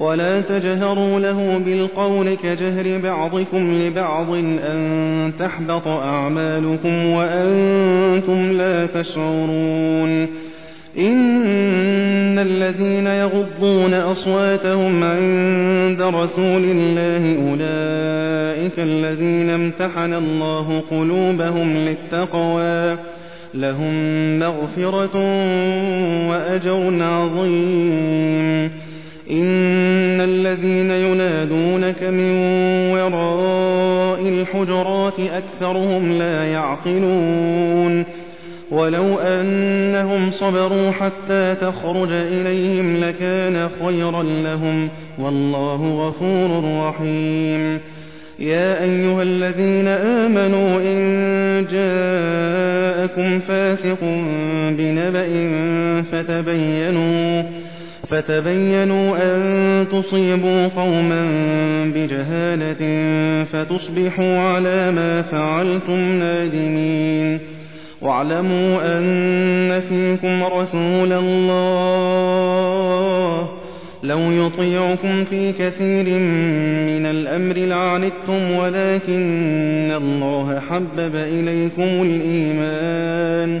ولا تجهروا له بالقول كجهر بعضكم لبعض أن تحبط أعمالكم وأنتم لا تشعرون إن الذين يغضون أصواتهم عند رسول الله أولئك الذين امتحن الله قلوبهم للتقوى لهم مغفرة وأجر عظيم إن الذين ينادونك من وراء الحجرات أكثرهم لا يعقلون ولو أنهم صبروا حتى تخرج إليهم لكان خيرا لهم والله غفور رحيم يا أيها الذين آمنوا إن جاءكم فاسق بنبأ فتبينوا فتبينوا أن تصيبوا قوما بجهالة فتصبحوا على ما فعلتم نادمين. واعلموا أن فيكم رسول الله. لو يطيعكم في كثير من الأمر لعنتم ولكن الله حبب إليكم الإيمان.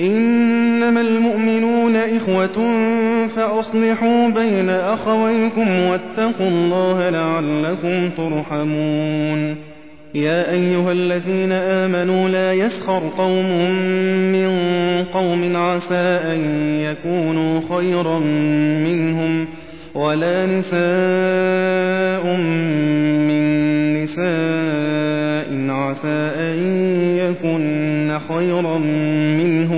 إنما المؤمنون إخوة فأصلحوا بين أخويكم واتقوا الله لعلكم ترحمون. يا أيها الذين آمنوا لا يسخر قوم من قوم عسى أن يكونوا خيرا منهم ولا نساء من نساء عسى أن يكن خيرا منهن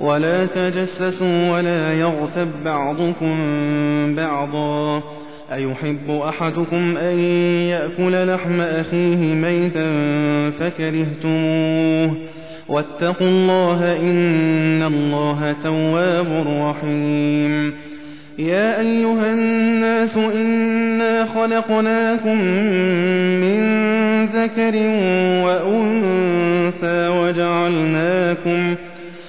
ولا تجسسوا ولا يغتب بعضكم بعضا. أيحب أحدكم أن يأكل لحم أخيه ميتا فكرهتموه. واتقوا الله إن الله تواب رحيم. يا أيها الناس إنا خلقناكم من ذكر وأنثى وجعلناكم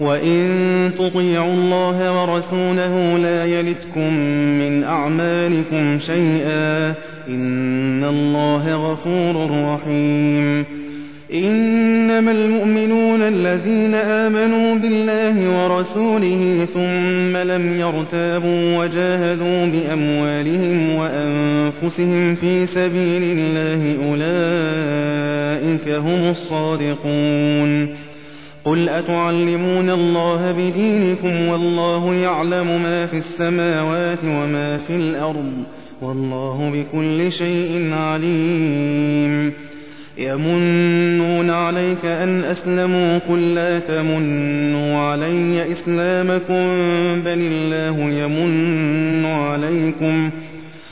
وإن تطيعوا الله ورسوله لا يلتكم من أعمالكم شيئا إن الله غفور رحيم. إنما المؤمنون الذين آمنوا بالله ورسوله ثم لم يرتابوا وجاهدوا بأموالهم وأنفسهم في سبيل الله أولئك هم الصادقون. قل أتعلمون الله بدينكم والله يعلم ما في السماوات وما في الأرض والله بكل شيء عليم يمنون عليك أن أسلموا قل لا تمنوا علي إسلامكم بل الله يمن عليكم